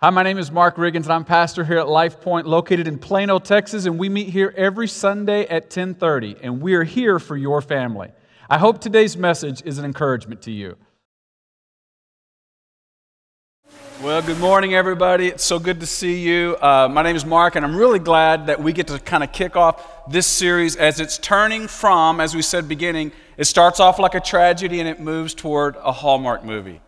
Hi, my name is Mark Riggins, and I'm pastor here at Life Point, located in Plano, Texas, and we meet here every Sunday at 10:30, and we are here for your family. I hope today's message is an encouragement to you. Well, good morning, everybody. It's so good to see you. Uh, my name is Mark, and I'm really glad that we get to kind of kick off this series as it's turning from, as we said beginning, it starts off like a tragedy and it moves toward a Hallmark movie.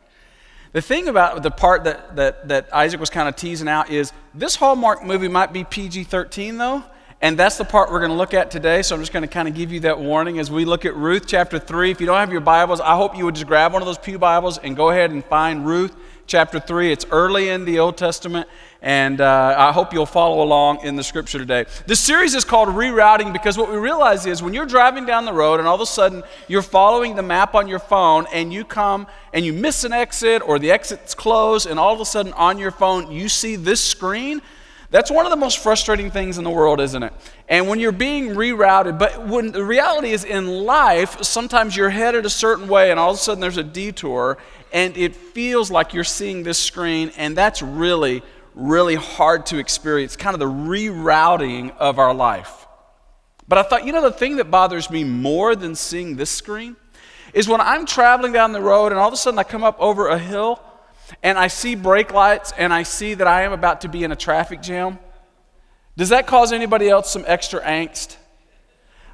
The thing about the part that, that, that Isaac was kind of teasing out is this Hallmark movie might be PG 13, though, and that's the part we're going to look at today. So I'm just going to kind of give you that warning as we look at Ruth chapter 3. If you don't have your Bibles, I hope you would just grab one of those Pew Bibles and go ahead and find Ruth chapter 3. It's early in the Old Testament, and uh, I hope you'll follow along in the scripture today. This series is called Rerouting because what we realize is when you're driving down the road and all of a sudden you're following the map on your phone and you come and you miss an exit or the exit's closed, and all of a sudden on your phone you see this screen. That's one of the most frustrating things in the world, isn't it? And when you're being rerouted, but when the reality is in life, sometimes you're headed a certain way and all of a sudden there's a detour and it feels like you're seeing this screen, and that's really, really hard to experience, kind of the rerouting of our life. But I thought, you know, the thing that bothers me more than seeing this screen is when I'm traveling down the road and all of a sudden I come up over a hill and I see brake lights and I see that I am about to be in a traffic jam. Does that cause anybody else some extra angst?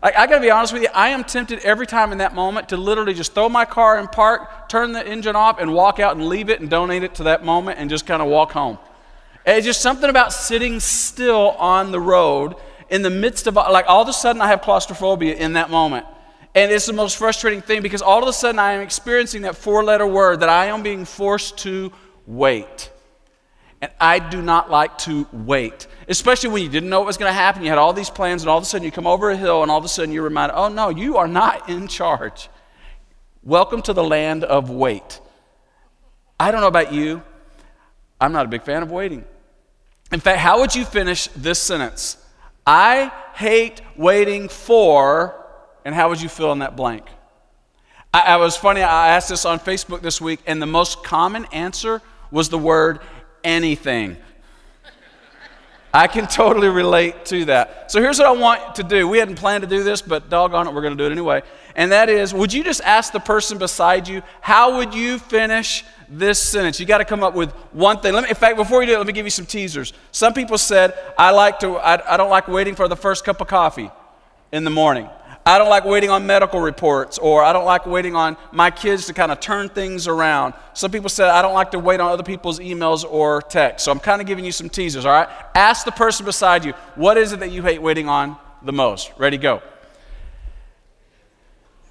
I, I got to be honest with you, I am tempted every time in that moment to literally just throw my car in park, turn the engine off, and walk out and leave it and donate it to that moment and just kind of walk home. It's just something about sitting still on the road in the midst of, like, all of a sudden I have claustrophobia in that moment. And it's the most frustrating thing because all of a sudden I am experiencing that four letter word that I am being forced to wait. And I do not like to wait, especially when you didn't know what was going to happen. You had all these plans, and all of a sudden you come over a hill, and all of a sudden you're reminded, oh no, you are not in charge. Welcome to the land of wait. I don't know about you, I'm not a big fan of waiting. In fact, how would you finish this sentence? I hate waiting for, and how would you fill in that blank? I, I was funny, I asked this on Facebook this week, and the most common answer was the word anything. I can totally relate to that. So here's what I want to do. We hadn't planned to do this, but doggone it, we're going to do it anyway. And that is, would you just ask the person beside you, how would you finish this sentence? You got to come up with one thing. Let me, in fact, before you do it, let me give you some teasers. Some people said, I like to, I, I don't like waiting for the first cup of coffee in the morning. I don't like waiting on medical reports, or I don't like waiting on my kids to kind of turn things around. Some people said, I don't like to wait on other people's emails or texts. So I'm kind of giving you some teasers, all right? Ask the person beside you, what is it that you hate waiting on the most? Ready, go.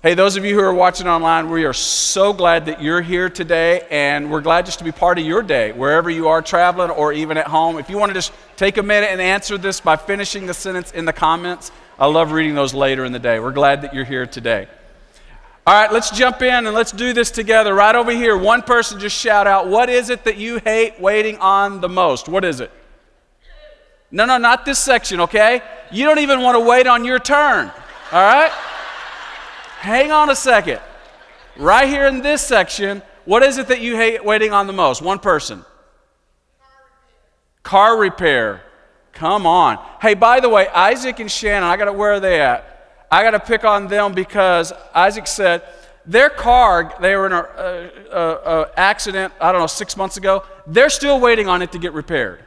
Hey, those of you who are watching online, we are so glad that you're here today, and we're glad just to be part of your day, wherever you are traveling or even at home. If you want to just take a minute and answer this by finishing the sentence in the comments, I love reading those later in the day. We're glad that you're here today. All right, let's jump in and let's do this together. Right over here, one person just shout out, What is it that you hate waiting on the most? What is it? No, no, not this section, okay? You don't even want to wait on your turn, all right? Hang on a second. Right here in this section, what is it that you hate waiting on the most? One person. Car repair. Come on. Hey, by the way, Isaac and Shannon, I got to, where are they at? I got to pick on them because Isaac said their car, they were in an accident, I don't know, six months ago. They're still waiting on it to get repaired.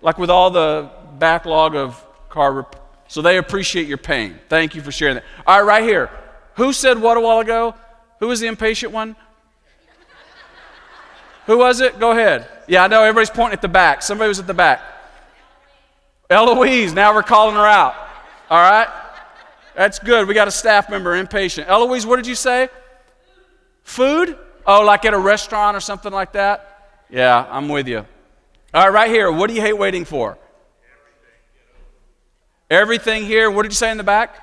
Like with all the backlog of car repair. So they appreciate your pain. Thank you for sharing that. All right, right here. Who said what a while ago? Who was the impatient one? Who was it? Go ahead. Yeah, I know everybody's pointing at the back. Somebody was at the back. Eloise, now we're calling her out. All right? That's good. We got a staff member impatient. Eloise, what did you say? Food? Oh, like at a restaurant or something like that? Yeah, I'm with you. All right, right here. What do you hate waiting for? Everything here. What did you say in the back?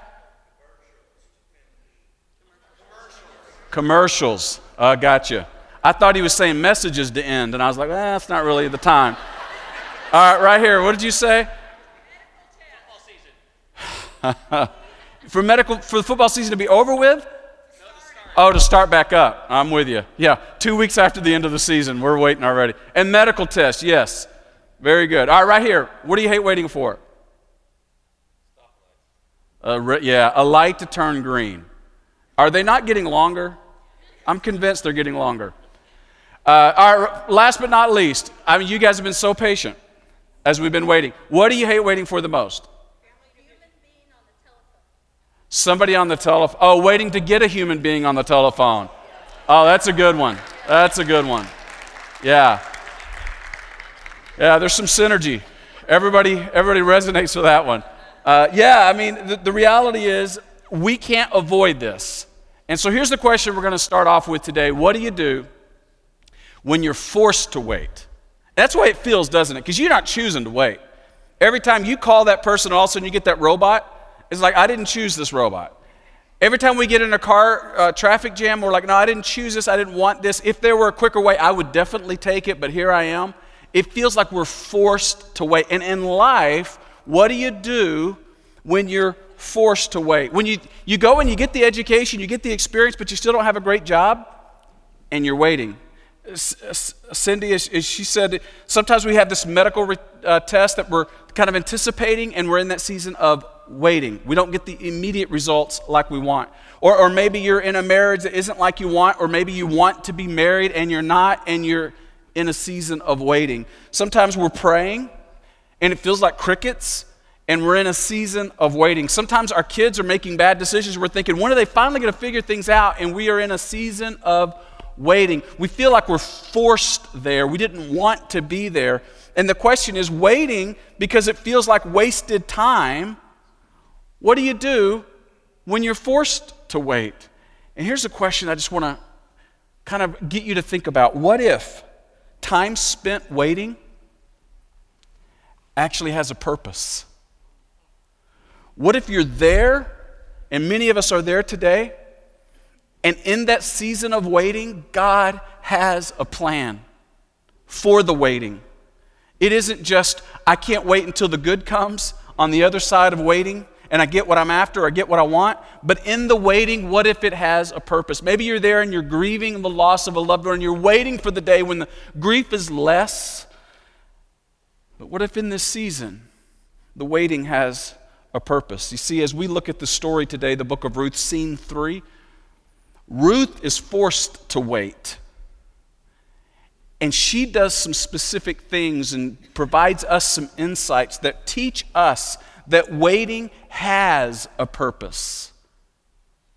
Commercials. Uh, gotcha. I thought he was saying messages to end, and I was like, eh, that's not really the time. All right, right here. What did you say? for medical for the football season to be over with? Oh, to start back up. I'm with you. Yeah, two weeks after the end of the season, we're waiting already. And medical tests, yes. Very good. All right, right here. What do you hate waiting for? Uh, yeah, a light to turn green. Are they not getting longer? I'm convinced they're getting longer. Uh, right, last but not least, I mean, you guys have been so patient as we've been waiting. What do you hate waiting for the most? Somebody on the telephone. Oh, waiting to get a human being on the telephone. Oh, that's a good one. That's a good one. Yeah. Yeah, there's some synergy. Everybody, everybody resonates with that one. Uh, yeah, I mean, the, the reality is we can't avoid this. And so here's the question we're going to start off with today. What do you do when you're forced to wait? That's the way it feels, doesn't it? Because you're not choosing to wait. Every time you call that person, all of a sudden you get that robot, it's like, I didn't choose this robot. Every time we get in a car uh, traffic jam, we're like, no, I didn't choose this. I didn't want this. If there were a quicker way, I would definitely take it, but here I am. It feels like we're forced to wait. And in life, what do you do when you're forced to wait? When you, you go and you get the education, you get the experience, but you still don't have a great job, and you're waiting. Cindy, as she said, sometimes we have this medical uh, test that we're kind of anticipating, and we're in that season of waiting. We don't get the immediate results like we want. Or, or maybe you're in a marriage that isn't like you want, or maybe you want to be married and you're not, and you're in a season of waiting. Sometimes we're praying, and it feels like crickets, and we're in a season of waiting. Sometimes our kids are making bad decisions. We're thinking, when are they finally going to figure things out? And we are in a season of waiting. We feel like we're forced there. We didn't want to be there. And the question is waiting because it feels like wasted time. What do you do when you're forced to wait? And here's a question I just want to kind of get you to think about. What if time spent waiting actually has a purpose? What if you're there, and many of us are there today, and in that season of waiting, God has a plan for the waiting. It isn't just, I can't wait until the good comes on the other side of waiting and I get what I'm after, I get what I want. But in the waiting, what if it has a purpose? Maybe you're there and you're grieving the loss of a loved one and you're waiting for the day when the grief is less. But what if in this season, the waiting has a purpose? You see, as we look at the story today, the book of Ruth, scene three, Ruth is forced to wait. And she does some specific things and provides us some insights that teach us that waiting has a purpose.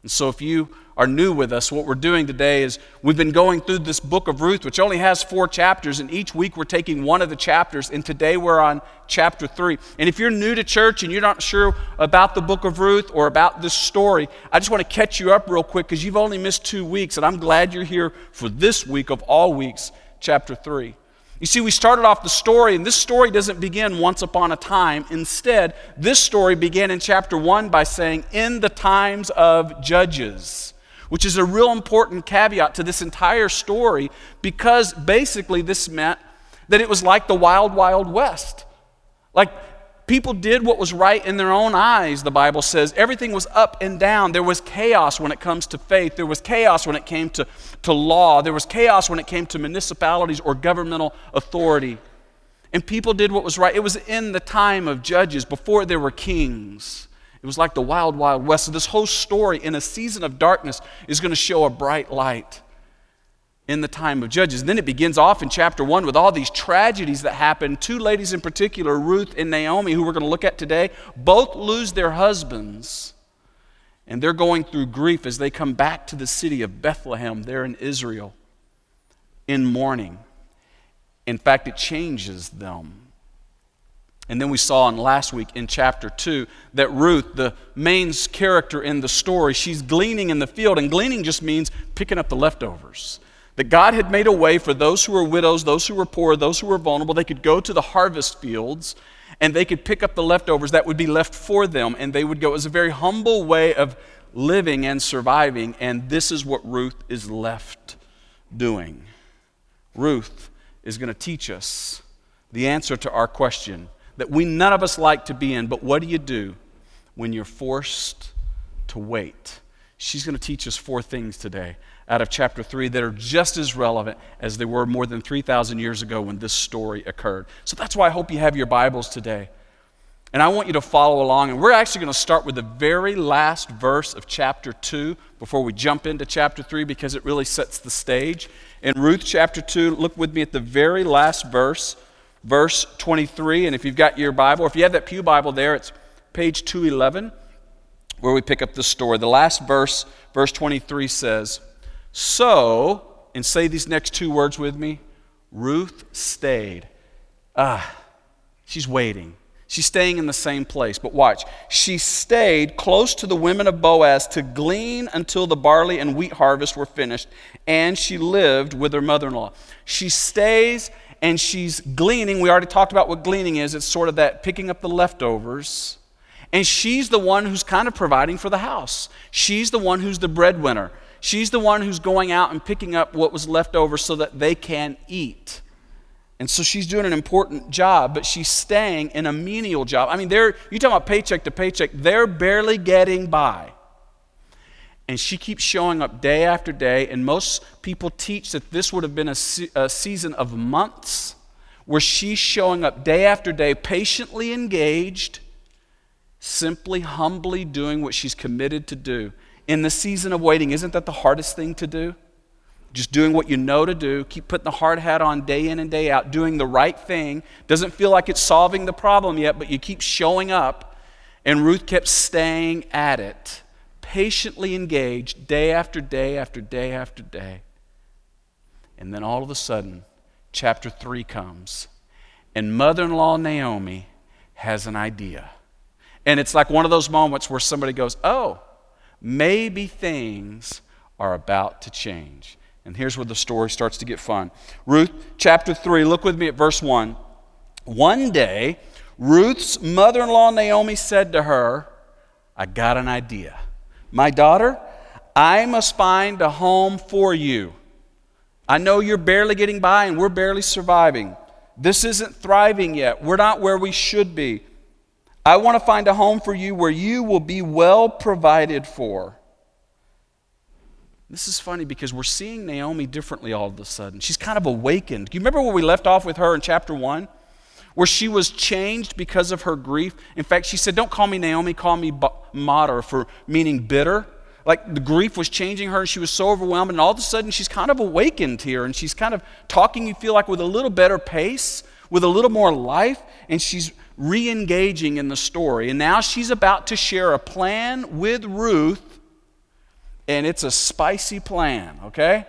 And so, if you are new with us, what we're doing today is we've been going through this book of Ruth, which only has four chapters, and each week we're taking one of the chapters, and today we're on chapter three. And if you're new to church and you're not sure about the book of Ruth or about this story, I just want to catch you up real quick because you've only missed two weeks, and I'm glad you're here for this week of all weeks, chapter three. You see, we started off the story, and this story doesn't begin once upon a time. Instead, this story began in chapter 1 by saying, In the times of judges, which is a real important caveat to this entire story because basically this meant that it was like the wild, wild west. Like people did what was right in their own eyes, the Bible says. Everything was up and down. There was chaos when it comes to faith, there was chaos when it came to, to law, there was chaos when it came to municipalities or governmental authority. And people did what was right. It was in the time of judges, before there were kings. It was like the wild, wild west. So, this whole story in a season of darkness is going to show a bright light in the time of Judges. And then it begins off in chapter 1 with all these tragedies that happen. Two ladies in particular, Ruth and Naomi, who we're going to look at today, both lose their husbands. And they're going through grief as they come back to the city of Bethlehem there in Israel in mourning. In fact, it changes them. And then we saw in last week in chapter 2 that Ruth, the main character in the story, she's gleaning in the field. And gleaning just means picking up the leftovers. That God had made a way for those who were widows, those who were poor, those who were vulnerable. They could go to the harvest fields and they could pick up the leftovers that would be left for them and they would go. It was a very humble way of living and surviving. And this is what Ruth is left doing. Ruth is going to teach us the answer to our question that we none of us like to be in, but what do you do when you're forced to wait? She's going to teach us four things today out of chapter 3 that are just as relevant as they were more than 3,000 years ago when this story occurred. So that's why I hope you have your Bibles today. And I want you to follow along. And we're actually going to start with the very last verse of chapter 2 before we jump into chapter 3 because it really sets the stage. In Ruth chapter 2, look with me at the very last verse, verse 23. And if you've got your Bible, or if you have that Pew Bible there, it's page 211 where we pick up the story. The last verse, verse 23 says, So, and say these next two words with me Ruth stayed. Ah, she's waiting. She's staying in the same place. But watch. She stayed close to the women of Boaz to glean until the barley and wheat harvest were finished, and she lived with her mother in law. She stays and she's gleaning. We already talked about what gleaning is it's sort of that picking up the leftovers. And she's the one who's kind of providing for the house. She's the one who's the breadwinner. She's the one who's going out and picking up what was left over so that they can eat. And so she's doing an important job, but she's staying in a menial job. I mean, they're, you talk about paycheck to paycheck, they're barely getting by. And she keeps showing up day after day, and most people teach that this would have been a, se- a season of months where she's showing up day after day, patiently engaged, simply, humbly doing what she's committed to do. In the season of waiting, isn't that the hardest thing to do? just doing what you know to do, keep putting the hard hat on day in and day out, doing the right thing. Doesn't feel like it's solving the problem yet, but you keep showing up. And Ruth kept staying at it, patiently engaged day after day after day after day. And then all of a sudden, chapter 3 comes, and mother in law Naomi has an idea. And it's like one of those moments where somebody goes, Oh, maybe things are about to change. And here's where the story starts to get fun. Ruth chapter 3, look with me at verse 1. One day, Ruth's mother in law Naomi said to her, I got an idea. My daughter, I must find a home for you. I know you're barely getting by and we're barely surviving. This isn't thriving yet. We're not where we should be. I want to find a home for you where you will be well provided for. This is funny because we're seeing Naomi differently all of a sudden. She's kind of awakened. Do you remember where we left off with her in chapter 1? Where she was changed because of her grief. In fact, she said, Don't call me Naomi, call me Mara, for meaning bitter. Like the grief was changing her, and she was so overwhelmed, and all of a sudden she's kind of awakened here, and she's kind of talking, you feel like, with a little better pace, with a little more life, and she's re engaging in the story. And now she's about to share a plan with Ruth and it's a spicy plan, okay?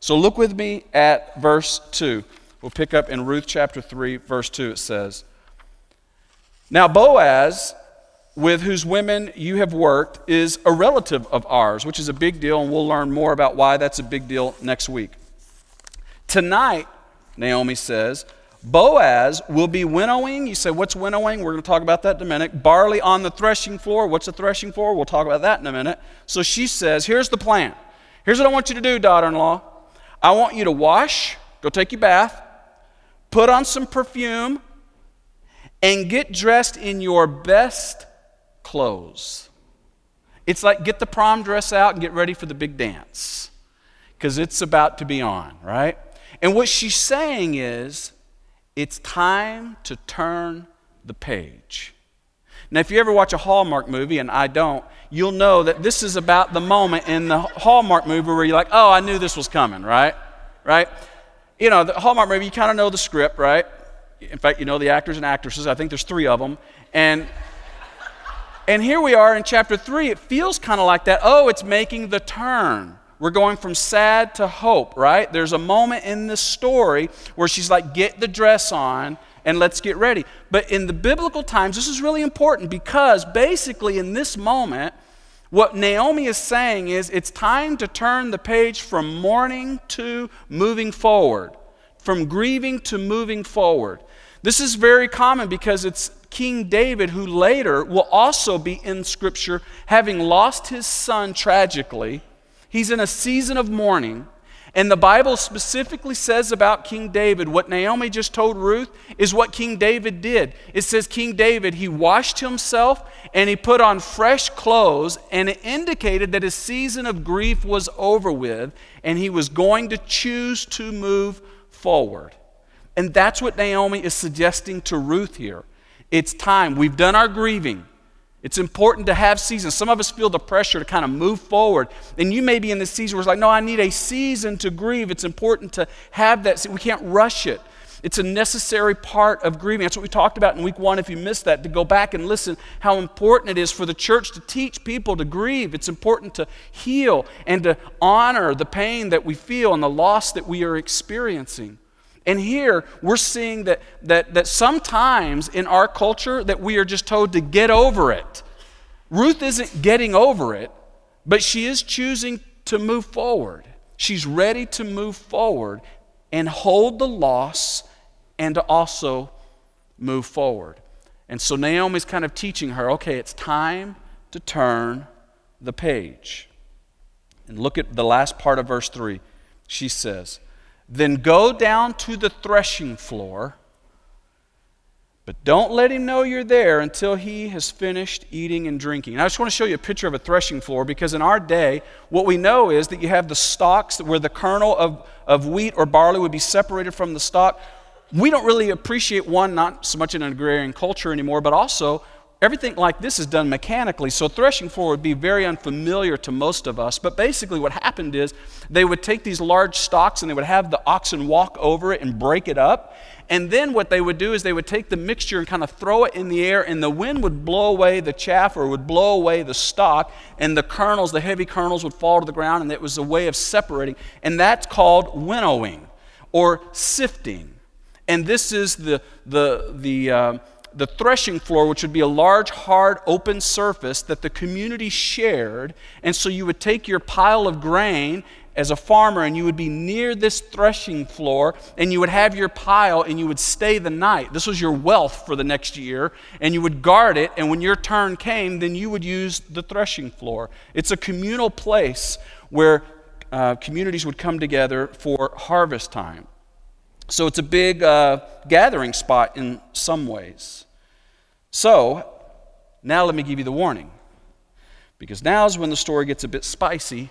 So look with me at verse 2. We'll pick up in Ruth chapter 3, verse 2. It says, Now Boaz, with whose women you have worked, is a relative of ours, which is a big deal, and we'll learn more about why that's a big deal next week. Tonight, Naomi says, Boaz will be winnowing. You say, What's winnowing? We're going to talk about that in a minute. Barley on the threshing floor. What's the threshing floor? We'll talk about that in a minute. So she says, Here's the plan. Here's what I want you to do, daughter in law. I want you to wash, go take your bath, put on some perfume, and get dressed in your best clothes. It's like get the prom dress out and get ready for the big dance because it's about to be on, right? And what she's saying is, it's time to turn the page. Now, if you ever watch a Hallmark movie, and I don't, you'll know that this is about the moment in the Hallmark movie where you're like, oh, I knew this was coming, right? Right? You know, the Hallmark movie, you kind of know the script, right? In fact, you know the actors and actresses. I think there's three of them. And, and here we are in chapter three. It feels kind of like that. Oh, it's making the turn. We're going from sad to hope, right? There's a moment in this story where she's like, get the dress on and let's get ready. But in the biblical times, this is really important because basically in this moment, what Naomi is saying is it's time to turn the page from mourning to moving forward, from grieving to moving forward. This is very common because it's King David who later will also be in Scripture, having lost his son tragically He's in a season of mourning. And the Bible specifically says about King David, what Naomi just told Ruth is what King David did. It says, King David, he washed himself and he put on fresh clothes, and it indicated that his season of grief was over with, and he was going to choose to move forward. And that's what Naomi is suggesting to Ruth here. It's time. We've done our grieving. It's important to have seasons. Some of us feel the pressure to kind of move forward. And you may be in this season where it's like, no, I need a season to grieve. It's important to have that. We can't rush it. It's a necessary part of grieving. That's what we talked about in week one. If you missed that, to go back and listen how important it is for the church to teach people to grieve. It's important to heal and to honor the pain that we feel and the loss that we are experiencing. And here we're seeing that, that, that sometimes in our culture that we are just told to get over it. Ruth isn't getting over it, but she is choosing to move forward. She's ready to move forward and hold the loss and to also move forward. And so Naomi's kind of teaching her okay, it's time to turn the page. And look at the last part of verse 3. She says, then go down to the threshing floor, but don't let him know you're there until he has finished eating and drinking. And I just want to show you a picture of a threshing floor because in our day, what we know is that you have the stalks where the kernel of, of wheat or barley would be separated from the stalk. We don't really appreciate one, not so much in an agrarian culture anymore, but also everything like this is done mechanically, so threshing floor would be very unfamiliar to most of us. But basically, what happened is they would take these large stalks and they would have the oxen walk over it and break it up. And then what they would do is they would take the mixture and kind of throw it in the air, and the wind would blow away the chaff or would blow away the stalk, and the kernels, the heavy kernels, would fall to the ground, and it was a way of separating. And that's called winnowing or sifting. And this is the, the, the, uh, the threshing floor, which would be a large, hard, open surface that the community shared. And so you would take your pile of grain as a farmer and you would be near this threshing floor and you would have your pile and you would stay the night. This was your wealth for the next year and you would guard it. And when your turn came, then you would use the threshing floor. It's a communal place where uh, communities would come together for harvest time. So it's a big uh, gathering spot in some ways. So, now let me give you the warning. Because now is when the story gets a bit spicy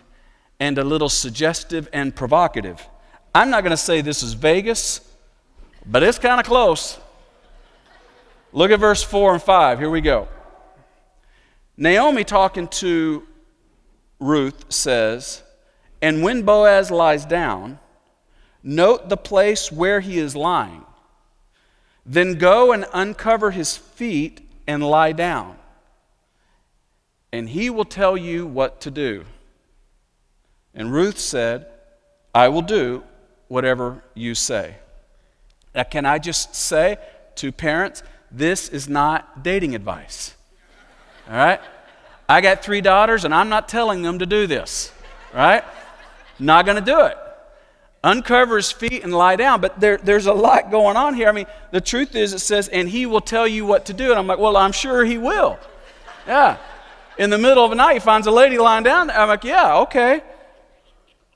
and a little suggestive and provocative. I'm not going to say this is Vegas, but it's kind of close. Look at verse 4 and 5. Here we go. Naomi, talking to Ruth, says, And when Boaz lies down, note the place where he is lying then go and uncover his feet and lie down, and he will tell you what to do. And Ruth said, I will do whatever you say. Now, can I just say to parents, this is not dating advice. All right? I got three daughters, and I'm not telling them to do this. Right? Not going to do it uncover his feet and lie down. But there, there's a lot going on here. I mean, the truth is, it says, and he will tell you what to do. And I'm like, well, I'm sure he will. Yeah. In the middle of the night, he finds a lady lying down. I'm like, yeah, okay.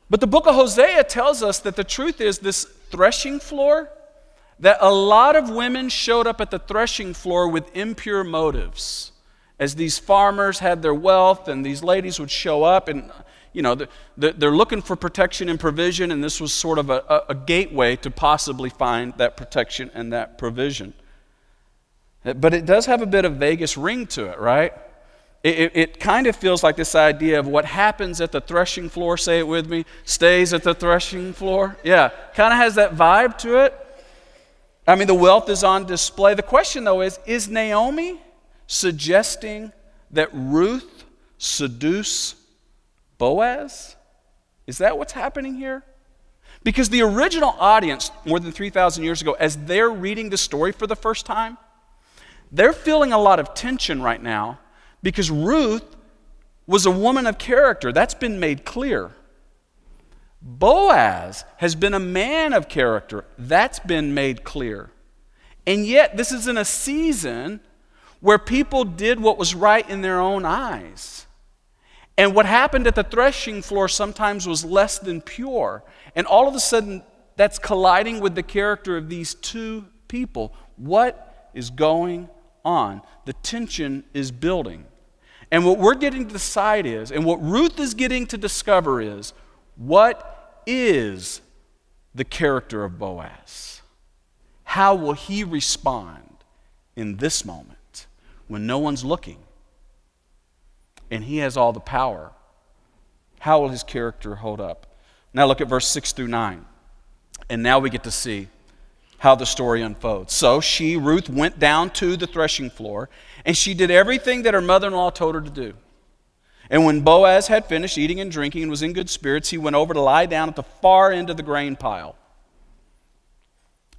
But the book of Hosea tells us that the truth is this threshing floor, that a lot of women showed up at the threshing floor with impure motives. As these farmers had their wealth, and these ladies would show up, and you know, they're looking for protection and provision, and this was sort of a, a gateway to possibly find that protection and that provision. Eh, but it does have a bit of Vegas ring to it, right? It, it, it, kind of feels like this idea of what happens at the threshing floor, say it with me, stays at the threshing floor. Yeah, kind of has that vibe to it. I mean, the wealth is on display. The question, though, is is Naomi suggesting that Ruth seduce Boaz? Is that what's happening here? Because the original audience, more than 3,000 years ago, as they're reading the story for the first time, they're feeling a lot of tension right now because Ruth was a woman of character. That's been made clear. Boaz has been a man of character. That's been made clear. And yet, this is in a season where people did what was right in their own eyes. And what happened at the threshing floor sometimes was less than pure. And all of a sudden, that's colliding with the character of these two people. What is going on? The tension is building. And what we're getting to decide is, and what Ruth is getting to discover is, what is the character of Boaz? How will he respond in this moment when no one's looking and he has all the power? How will his character hold up? Now look at verse 6 through 9. And now we get to see how the story unfolds. So she, Ruth, went down to the threshing floor, and she did everything that her mother in law told her to do. And when Boaz had finished eating and drinking and was in good spirits, he went over to lie down at the far end of the grain pile.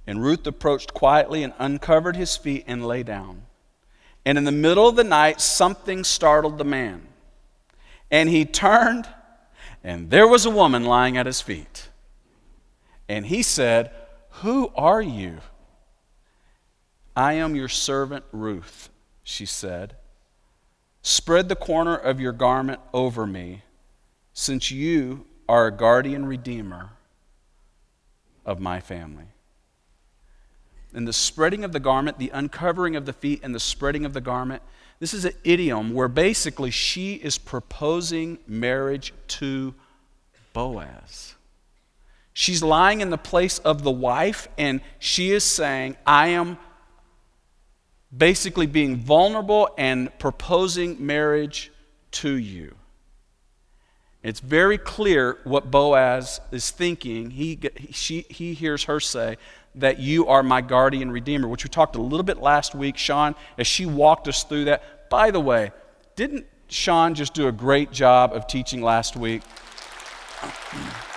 And Ruth approached quietly and uncovered his feet and lay down. And in the middle of the night, something startled the man. And he turned, and there was a woman lying at his feet. And he said, who are you? I am your servant Ruth, she said. Spread the corner of your garment over me, since you are a guardian redeemer of my family. And the spreading of the garment, the uncovering of the feet, and the spreading of the garment, this is an idiom where basically she is proposing marriage to Boaz. She's lying in the place of the wife, and she is saying, I am basically being vulnerable and proposing marriage to you. It's very clear what Boaz is thinking. He, she, he hears her say that you are my guardian redeemer, which we talked a little bit last week, Sean, as she walked us through that. By the way, didn't Sean just do a great job of teaching last week?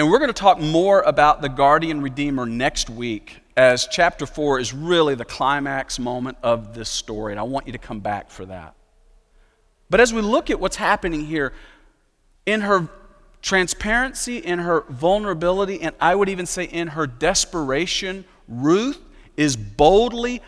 And we're going to talk more about the guardian redeemer next week, as chapter 4 is really the climax moment of this story. And I want you to come back for that. But as we look at what's happening here, in her transparency, in her vulnerability, and I would even say in her desperation, Ruth is boldly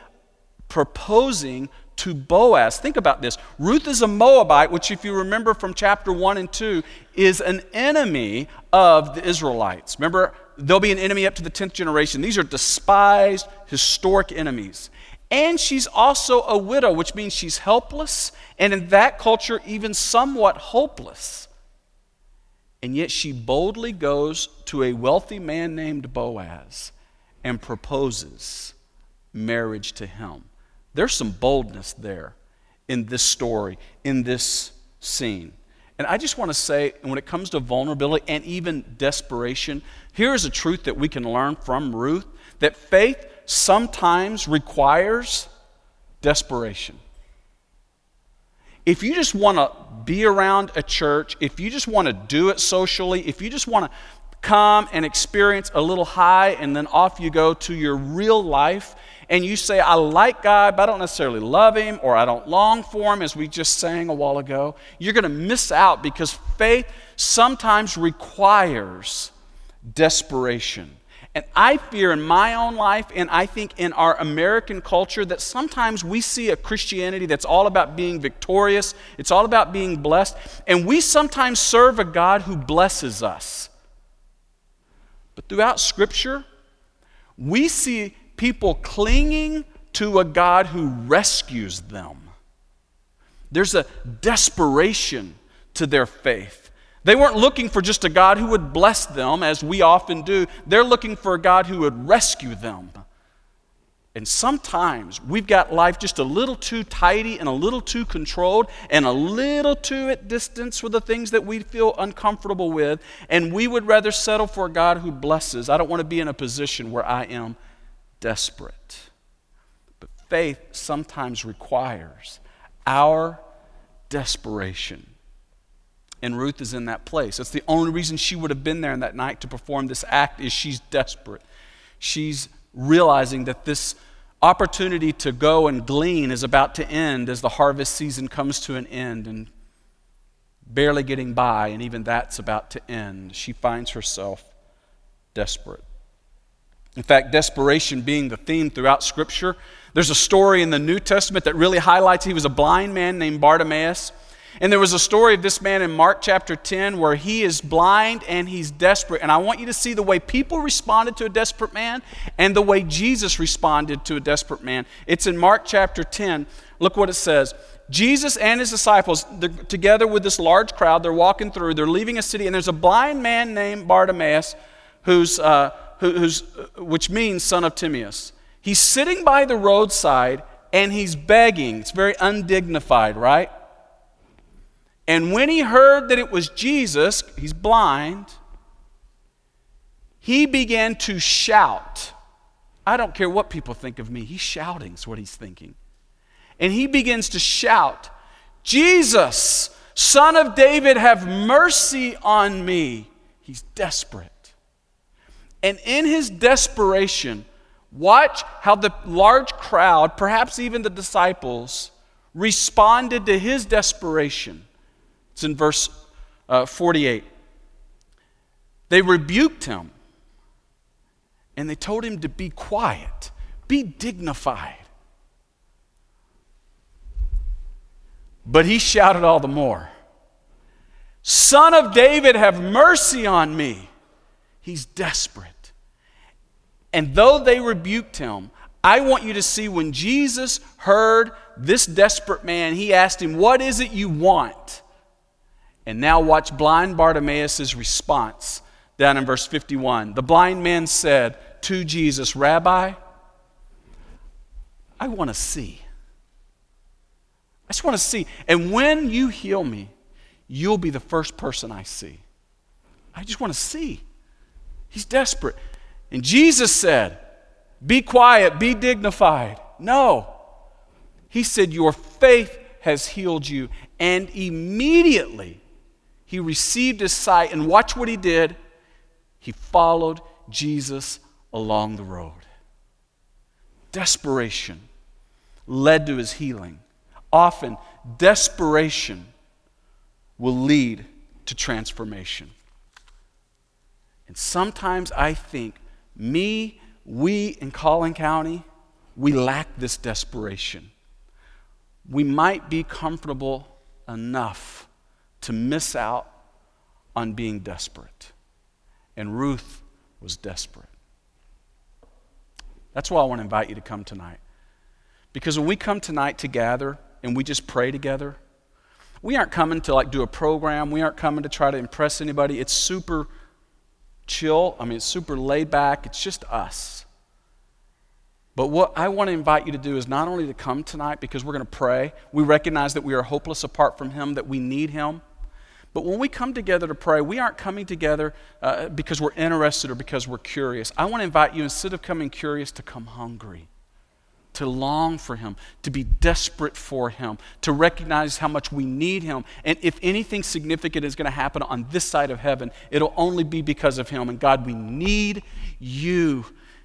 proposing to Boaz. Think about this. Ruth is a Moabite, which, if you remember from chapter 1 and 2, is an enemy of the Israelites. Remember, there'll be an enemy up to the 10th generation. These are despised, historic enemies. And she's also a widow, which means she's helpless, and in that culture, even somewhat hopeless. And yet she boldly goes to a wealthy man named Boaz and proposes marriage to him. There's some boldness there in this story, in this scene. And I just want to say, when it comes to vulnerability and even desperation, here is a truth that we can learn from Ruth that faith sometimes requires desperation. If you just want to be around a church, if you just want to do it socially, if you just want to come and experience a little high and then off you go to your real life, and you say, I like God, but I don't necessarily love Him or I don't long for Him, as we just sang a while ago, you're going to miss out because faith sometimes requires desperation. And I fear in my own life, and I think in our American culture, that sometimes we see a Christianity that's all about being victorious, it's all about being blessed, and we sometimes serve a God who blesses us. But throughout Scripture, we see people clinging to a God who rescues them. There's a desperation to their faith. They weren't looking for just a God who would bless them, as we often do. They're looking for a God who would rescue them. And sometimes we've got life just a little too tidy and a little too controlled and a little too at distance with the things that we feel uncomfortable with. And we would rather settle for a God who blesses. I don't want to be in a position where I am desperate. But faith sometimes requires our desperation. And Ruth is in that place. That's the only reason she would have been there in that night to perform this act is she's desperate. She's realizing that this opportunity to go and glean is about to end as the harvest season comes to an end and barely getting by, and even that's about to end. She finds herself desperate. In fact, desperation being the theme throughout Scripture, There's a story in the New Testament that really highlights he was a blind man named Bartimaeus. And there was a story of this man in Mark chapter 10 where he is blind and he's desperate. And I want you to see the way people responded to a desperate man and the way Jesus responded to a desperate man. It's in Mark chapter 10. Look what it says. Jesus and his disciples, together with this large crowd, they're walking through, they're leaving a city, and there's a blind man named Bartimaeus, who's, uh, who, who's, which means son of Timaeus. He's sitting by the roadside and he's begging. It's very undignified, right? And when he heard that it was Jesus, he's blind, he began to shout. I don't care what people think of me. He's shouting, is what he's thinking. And he begins to shout, Jesus, son of David, have mercy on me. He's desperate. And in his desperation, watch how the large crowd, perhaps even the disciples, responded to his desperation. It's in verse uh, 48. They rebuked him and they told him to be quiet, be dignified. But he shouted all the more Son of David, have mercy on me. He's desperate. And though they rebuked him, I want you to see when Jesus heard this desperate man, he asked him, What is it you want? And now watch blind Bartimaeus' response down in verse 51. The blind man said to Jesus, Rabbi, I want to see. I just want to see. And when you heal me, you'll be the first person I see. I just want to see. He's desperate. And Jesus said, Be quiet, be dignified. No. He said, Your faith has healed you. And immediately he received his sight. And watch what he did. He followed Jesus along the road. Desperation led to his healing. Often, desperation will lead to transformation. And sometimes I think me, we in Collin County, we lack this desperation. We might be comfortable enough to miss out on being desperate. And Ruth was desperate. That's why I want to invite you to come tonight. Because when we come tonight to gather and we just pray together, we aren't coming to like do a program. We aren't coming to try to impress anybody. It's super chill. I mean, it's super laid back. It's just us. But what I want to invite you to do is not only to come tonight because we're going to pray, we recognize that we are hopeless apart from Him, that we need Him. But when we come together to pray, we aren't coming together uh, because we're interested or because we're curious. I want to invite you, instead of coming curious, to come hungry to long for Him, to be desperate for Him, to recognize how much we need Him. And if anything significant is going to happen on this side of heaven, it'll only be because of Him. And God, we need you.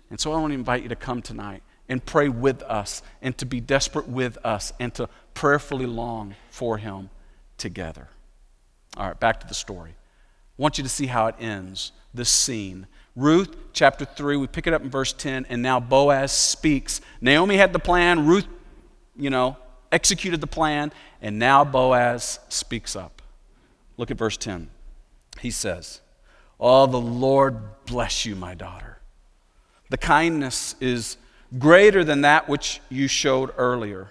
And so I want to invite you to come tonight and pray with us and to be desperate with us and to prayerfully long for Him together. All right, back to the story. I want you to see how it ends, this scene. Ruth chapter 3, we pick it up in verse 10, and now Boaz speaks. Naomi had the plan, Ruth, you know, executed the plan, and now Boaz speaks up. Look at verse 10. He says, Oh, the Lord bless you, my daughter. The kindness is greater than that which you showed earlier.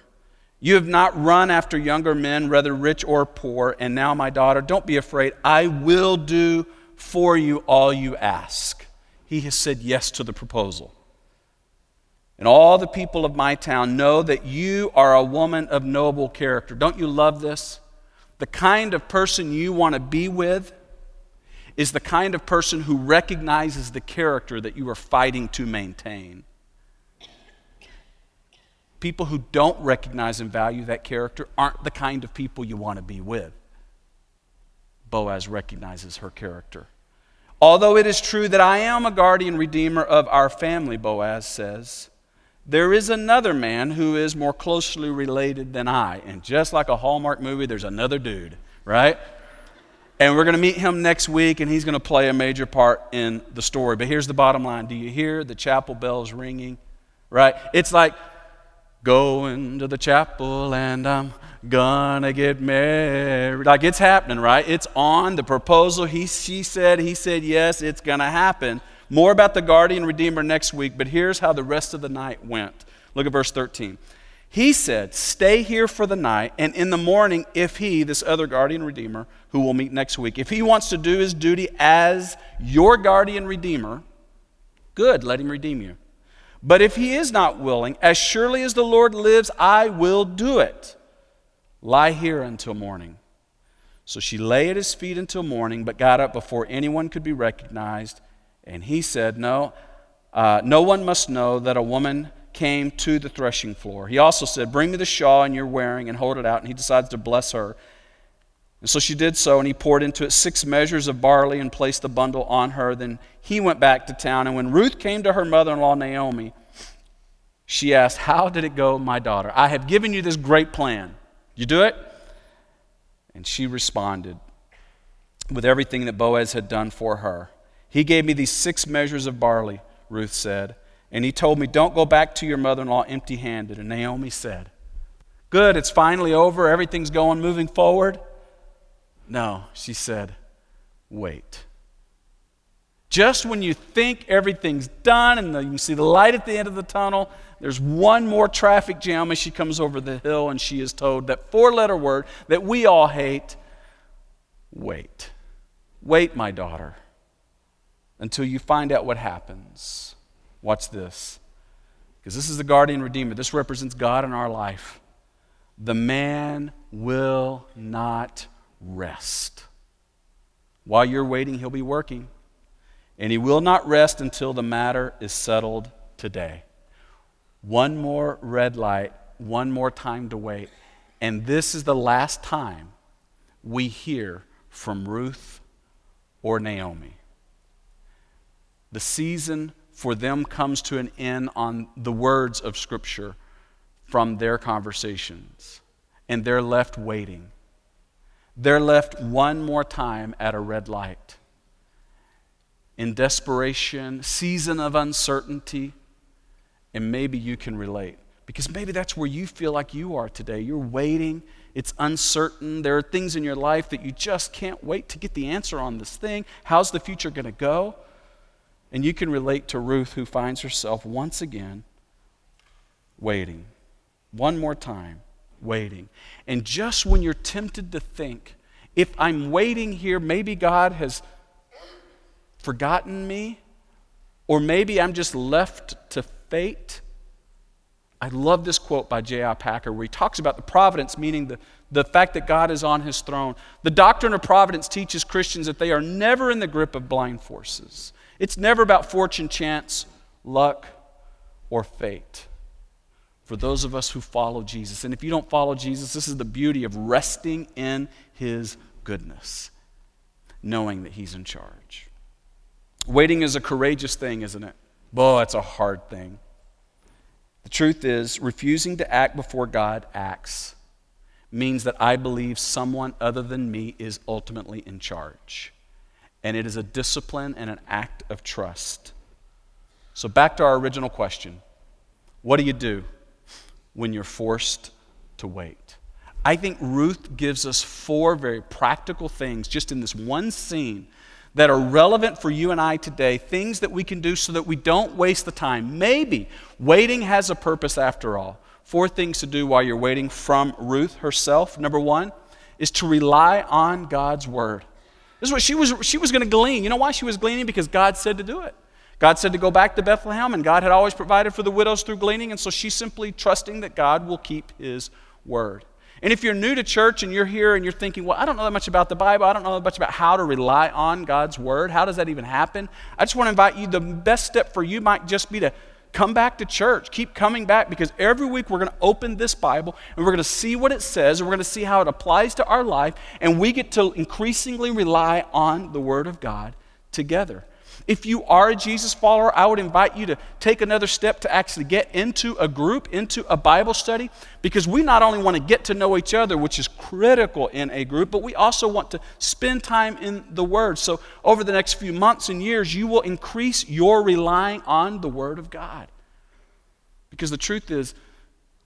You have not run after younger men, whether rich or poor, and now, my daughter, don't be afraid. I will do for you all you ask he has said yes to the proposal. And all the people of my town know that you are a woman of noble character. Don't you love this? The kind of person you want to be with is the kind of person who recognizes the character that you are fighting to maintain. People who don't recognize and value that character aren't the kind of people you want to be with. Boaz recognizes her character. Although it is true that I am a guardian redeemer of our family, Boaz says, there is another man who is more closely related than I. And just like a Hallmark movie, there's another dude, right? And we're going to meet him next week, and he's going to play a major part in the story. But here's the bottom line Do you hear the chapel bells ringing? Right? It's like going to the chapel and I'm gonna get married. Like it's happening, right? It's on the proposal. He, she said, he said yes, it's gonna happen. More about the guardian redeemer next week, but here's how the rest of the night went. Look at verse 13. He said, Stay here for the night, and in the morning, if he, this other guardian redeemer, who we'll meet next week, if he wants to do his duty as your guardian redeemer, good, let him redeem you. But if he is not willing, as surely as the Lord lives, I will do it. Lie here until morning. So she lay at his feet until morning, but got up before anyone could be recognized. And he said, No, uh, no one must know that a woman came to the threshing floor. He also said, Bring me the shawl and you're wearing and hold it out. And he decides to bless her. And so she did so, and he poured into it six measures of barley and placed the bundle on her. Then he went back to town. And when Ruth came to her mother in law, Naomi, she asked, How did it go, my daughter? I have given you this great plan. You do it? And she responded with everything that Boaz had done for her. He gave me these six measures of barley, Ruth said, and he told me, Don't go back to your mother in law empty handed. And Naomi said, Good, it's finally over, everything's going, moving forward. No, she said, Wait. Just when you think everything's done and you see the light at the end of the tunnel, there's one more traffic jam as she comes over the hill and she is told that four letter word that we all hate wait. Wait, my daughter, until you find out what happens. Watch this. Because this is the guardian redeemer. This represents God in our life. The man will not rest. While you're waiting, he'll be working. And he will not rest until the matter is settled today. One more red light, one more time to wait. And this is the last time we hear from Ruth or Naomi. The season for them comes to an end on the words of Scripture from their conversations. And they're left waiting. They're left one more time at a red light. In desperation, season of uncertainty, and maybe you can relate. Because maybe that's where you feel like you are today. You're waiting, it's uncertain. There are things in your life that you just can't wait to get the answer on this thing. How's the future going to go? And you can relate to Ruth, who finds herself once again waiting. One more time, waiting. And just when you're tempted to think, if I'm waiting here, maybe God has forgotten me, or maybe I'm just left to fate. I love this quote by J.I. Packer where he talks about the providence, meaning the, the fact that God is on his throne. The doctrine of providence teaches Christians that they are never in the grip of blind forces. It's never about fortune, chance, luck, or fate for those of us who follow Jesus. And if you don't follow Jesus, this is the beauty of resting in his goodness, knowing that he's in charge. Waiting is a courageous thing, isn't it? Boy, it's a hard thing. The truth is, refusing to act before God acts means that I believe someone other than me is ultimately in charge and it is a discipline and an act of trust. So, back to our original question what do you do when you're forced to wait? I think Ruth gives us four very practical things just in this one scene that are relevant for you and I today, things that we can do so that we don't waste the time. Maybe waiting has a purpose after all. Four things to do while you're waiting from Ruth herself. Number one is to rely on God's word. This is what she was, she was going to glean. You know why she was gleaning? Because God said to do it. God said to go back to Bethlehem, and God had always provided for the widows through gleaning, and so she's simply trusting that God will keep his word. And if you're new to church and you're here and you're thinking, well, I don't know that much about the Bible, I don't know that much about how to rely on God's word, how does that even happen? I just want to invite you, the best step for you might just be to Come back to church. Keep coming back because every week we're going to open this Bible and we're going to see what it says and we're going to see how it applies to our life. And we get to increasingly rely on the Word of God together. If you are a Jesus follower, I would invite you to take another step to actually get into a group, into a Bible study, because we not only want to get to know each other, which is critical in a group, but we also want to spend time in the Word. So, over the next few months and years, you will increase your relying on the Word of God. Because the truth is,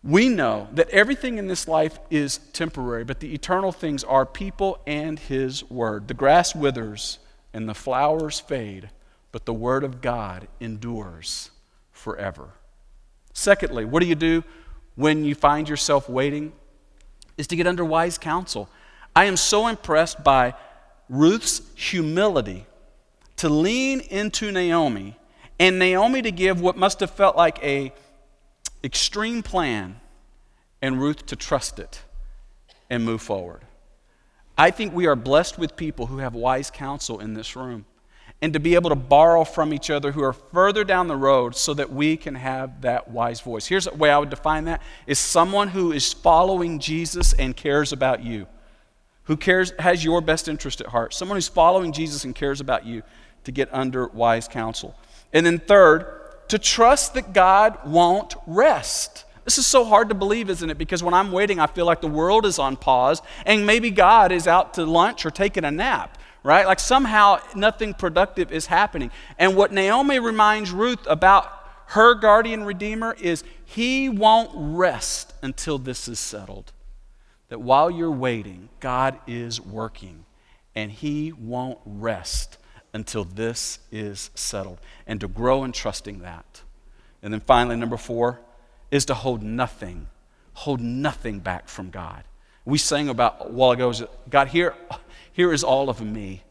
We know that everything in this life is temporary, but the eternal things are people and His Word. The grass withers and the flowers fade, but the Word of God endures forever. Secondly, what do you do when you find yourself waiting? Is to get under wise counsel. I am so impressed by Ruth's humility to lean into Naomi and Naomi to give what must have felt like a extreme plan and Ruth to trust it and move forward. I think we are blessed with people who have wise counsel in this room and to be able to borrow from each other who are further down the road so that we can have that wise voice. Here's the way I would define that is someone who is following Jesus and cares about you. Who cares has your best interest at heart. Someone who's following Jesus and cares about you to get under wise counsel. And then third, to trust that God won't rest. This is so hard to believe, isn't it? Because when I'm waiting, I feel like the world is on pause and maybe God is out to lunch or taking a nap, right? Like somehow nothing productive is happening. And what Naomi reminds Ruth about her guardian redeemer is he won't rest until this is settled. That while you're waiting, God is working and he won't rest until this is settled and to grow in trusting that. And then finally, number four is to hold nothing, hold nothing back from God. We sang about a while ago, God, here, here is all of me,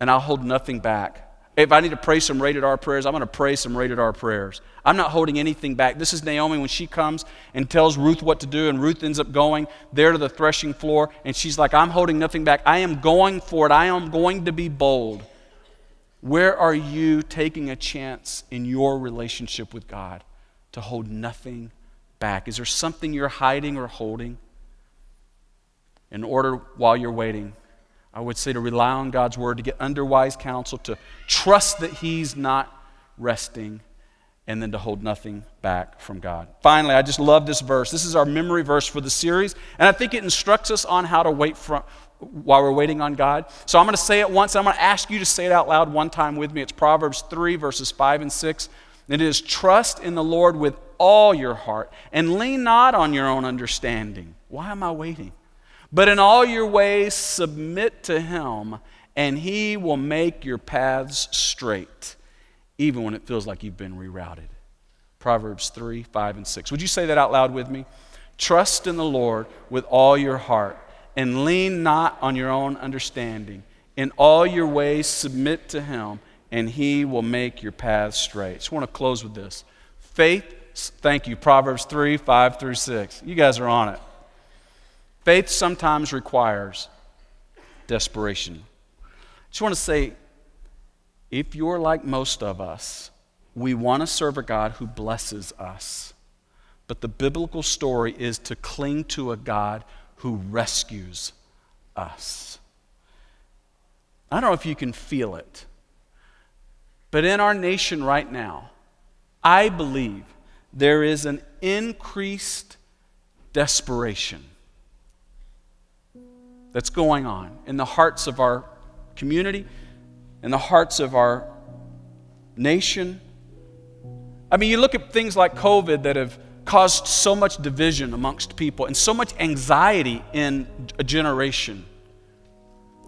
and I'll hold nothing back. If I need to pray some rated R prayers, I'm going to pray some rated R prayers. I'm not holding anything back. This is Naomi when she comes and tells Ruth what to do, and Ruth ends up going there to the threshing floor, and she's like, I'm holding nothing back. I am going for it. I am going to be bold. Where are you taking a chance in your relationship with God to hold nothing back? Is there something you're hiding or holding? In order, while you're waiting, I would say to rely on God's word, to get under wise counsel, to trust that He's not resting, and then to hold nothing back from God. Finally, I just love this verse. This is our memory verse for the series, and I think it instructs us on how to wait for, while we're waiting on God. So I'm going to say it once. And I'm going to ask you to say it out loud one time with me. It's Proverbs 3, verses 5 and 6. It is trust in the Lord with all your heart and lean not on your own understanding. Why am I waiting? But in all your ways submit to Him, and He will make your paths straight, even when it feels like you've been rerouted. Proverbs 3, 5, and 6. Would you say that out loud with me? Trust in the Lord with all your heart and lean not on your own understanding. In all your ways, submit to him, and he will make your paths straight. Just want to close with this. Faith, thank you, Proverbs 3 5 through 6. You guys are on it. Faith sometimes requires desperation. I just want to say if you're like most of us, we want to serve a God who blesses us. But the biblical story is to cling to a God who rescues us. I don't know if you can feel it, but in our nation right now, I believe there is an increased desperation that's going on in the hearts of our community, in the hearts of our nation. I mean, you look at things like COVID that have caused so much division amongst people and so much anxiety in a generation.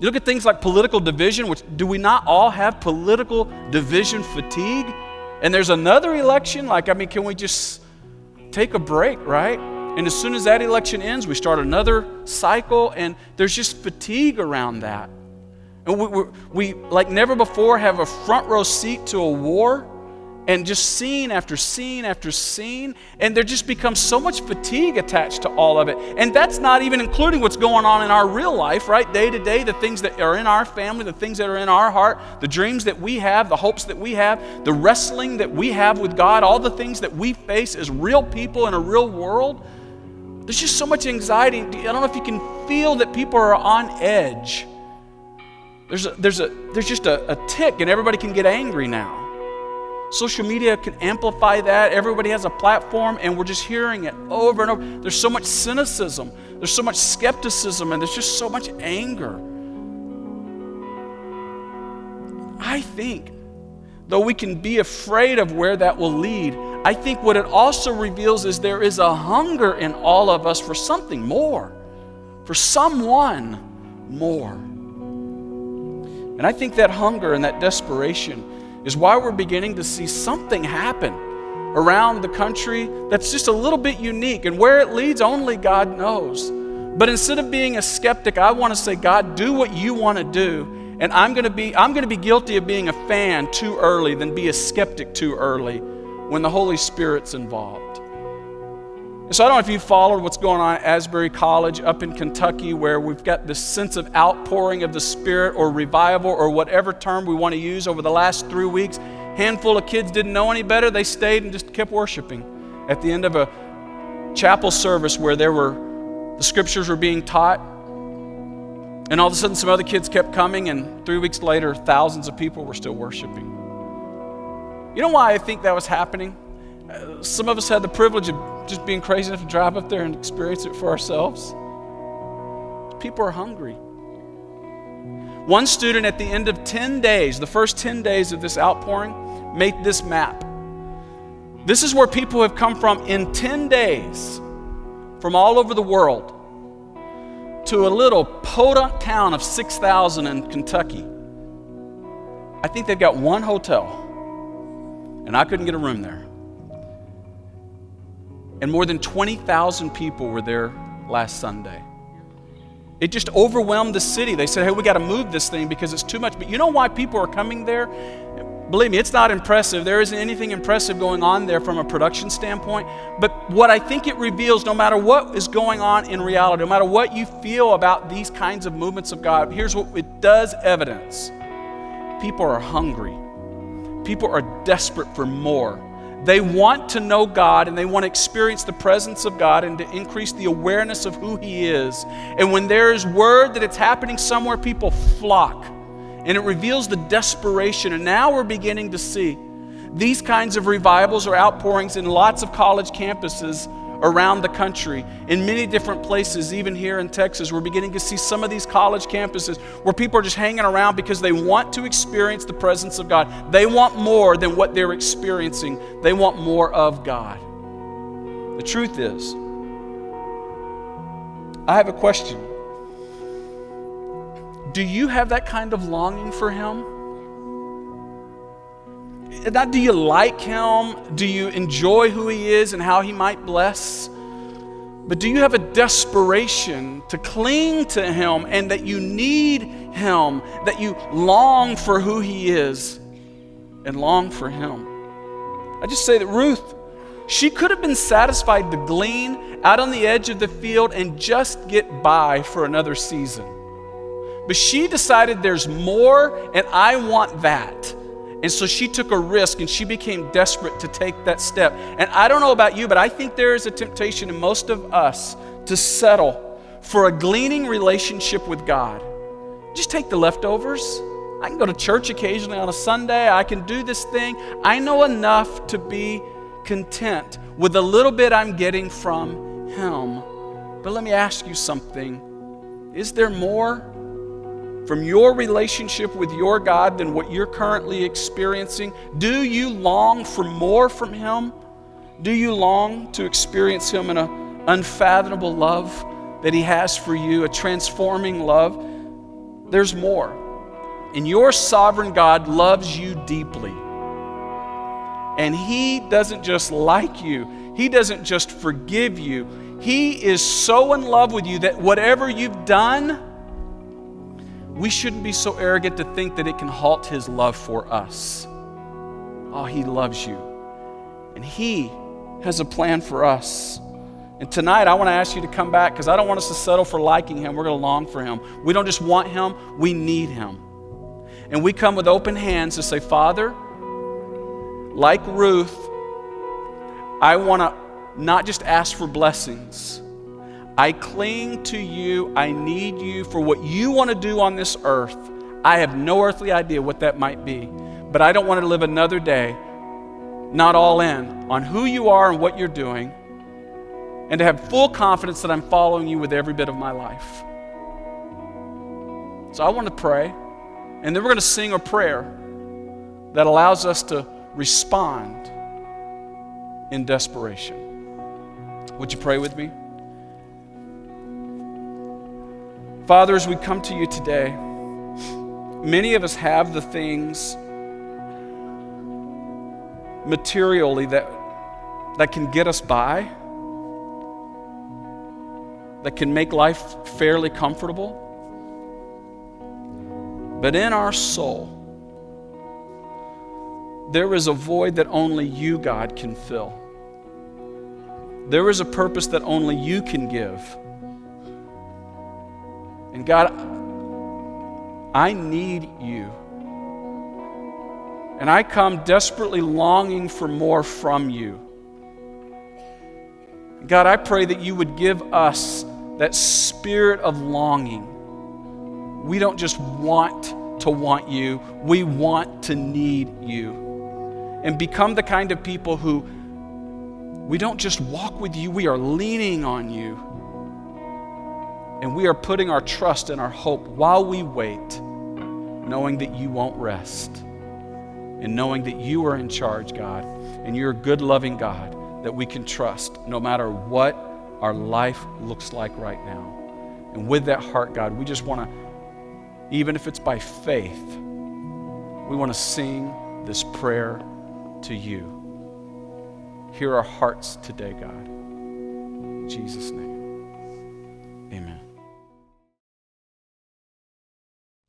You look at things like political division, which do we not all have political division fatigue? And there's another election, like, I mean, can we just take a break, right? And as soon as that election ends, we start another cycle, and there's just fatigue around that. And we, we, we like never before, have a front row seat to a war and just scene after scene after scene. And there just becomes so much fatigue attached to all of it. And that's not even including what's going on in our real life, right? Day to day, the things that are in our family, the things that are in our heart, the dreams that we have, the hopes that we have, the wrestling that we have with God, all the things that we face as real people in a real world. There's just so much anxiety. I don't know if you can feel that people are on edge. There's, a, there's, a, there's just a, a tick, and everybody can get angry now. Social media can amplify that. Everybody has a platform, and we're just hearing it over and over. There's so much cynicism, there's so much skepticism, and there's just so much anger. I think, though we can be afraid of where that will lead, I think what it also reveals is there is a hunger in all of us for something more, for someone more. And I think that hunger and that desperation is why we're beginning to see something happen around the country that's just a little bit unique. And where it leads, only God knows. But instead of being a skeptic, I want to say, God, do what you want to do. And I'm going to be I'm going to be guilty of being a fan too early than be a skeptic too early when the Holy Spirit's involved. So I don't know if you followed what's going on at Asbury College up in Kentucky, where we've got this sense of outpouring of the Spirit or revival or whatever term we want to use over the last three weeks. Handful of kids didn't know any better. They stayed and just kept worshiping. At the end of a chapel service where there were the scriptures were being taught, and all of a sudden some other kids kept coming, and three weeks later, thousands of people were still worshiping. You know why I think that was happening? Some of us had the privilege of just being crazy enough to drive up there and experience it for ourselves. People are hungry. One student at the end of 10 days, the first 10 days of this outpouring, made this map. This is where people have come from in 10 days from all over the world to a little podunk town of 6,000 in Kentucky. I think they've got one hotel and I couldn't get a room there. And more than 20,000 people were there last Sunday. It just overwhelmed the city. They said, hey, we got to move this thing because it's too much. But you know why people are coming there? Believe me, it's not impressive. There isn't anything impressive going on there from a production standpoint. But what I think it reveals, no matter what is going on in reality, no matter what you feel about these kinds of movements of God, here's what it does evidence people are hungry People are desperate for more. They want to know God and they want to experience the presence of God and to increase the awareness of who He is. And when there is word that it's happening somewhere, people flock. And it reveals the desperation. And now we're beginning to see these kinds of revivals or outpourings in lots of college campuses around the country, in many different places, even here in Texas. We're beginning to see some of these college campuses where people are just hanging around because they want to experience the presence of God. They want more than what they're experiencing, they want more of God. The truth is, I have a question. Do you have that kind of longing for Him? Not do you like him? Do you enjoy who he is and how he might bless? But do you have a desperation to cling to him and that you need him, that you long for who he is and long for him? I just say that Ruth, she could have been satisfied to glean out on the edge of the field and just get by for another season. But she decided there's more and I want that. And so she took a risk and she became desperate to take that step. And I don't know about you, but I think there is a temptation in most of us to settle for a gleaning relationship with God. Just take the leftovers. I can go to church occasionally on a Sunday. I can do this thing. I know enough to be content with the little bit I'm getting from Him. But let me ask you something. Is there more? From your relationship with your God than what you're currently experiencing? Do you long for more from Him? Do you long to experience Him in an unfathomable love that He has for you, a transforming love? There's more. And your sovereign God loves you deeply. And He doesn't just like you, He doesn't just forgive you. He is so in love with you that whatever you've done, we shouldn't be so arrogant to think that it can halt his love for us. Oh, he loves you. And he has a plan for us. And tonight, I want to ask you to come back because I don't want us to settle for liking him. We're going to long for him. We don't just want him, we need him. And we come with open hands to say, Father, like Ruth, I want to not just ask for blessings I cling to you. I need you for what you want to do on this earth. I have no earthly idea what that might be, but I don't want to live another day not all in on who you are and what you're doing, and to have full confidence that I'm following you with every bit of my life. So I want to pray, and then we're going to sing a prayer that allows us to respond in desperation. Would you pray with me? Father, as we come to you today, many of us have the things materially that, that can get us by, that can make life fairly comfortable. But in our soul, there is a void that only you, God, can fill. There is a purpose that only you can give. And God, I need you. And I come desperately longing for more from you. God, I pray that you would give us that spirit of longing. We don't just want to want you, we want to need you. And become the kind of people who we don't just walk with you, we are leaning on you. And we are putting our trust and our hope while we wait, knowing that you won't rest. And knowing that you are in charge, God, and you're a good, loving God that we can trust no matter what our life looks like right now. And with that heart, God, we just want to, even if it's by faith, we want to sing this prayer to you. Hear our hearts today, God. In Jesus' name,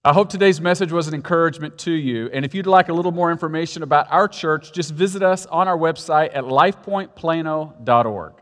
I hope today's message was an encouragement to you. And if you'd like a little more information about our church, just visit us on our website at lifepointplano.org.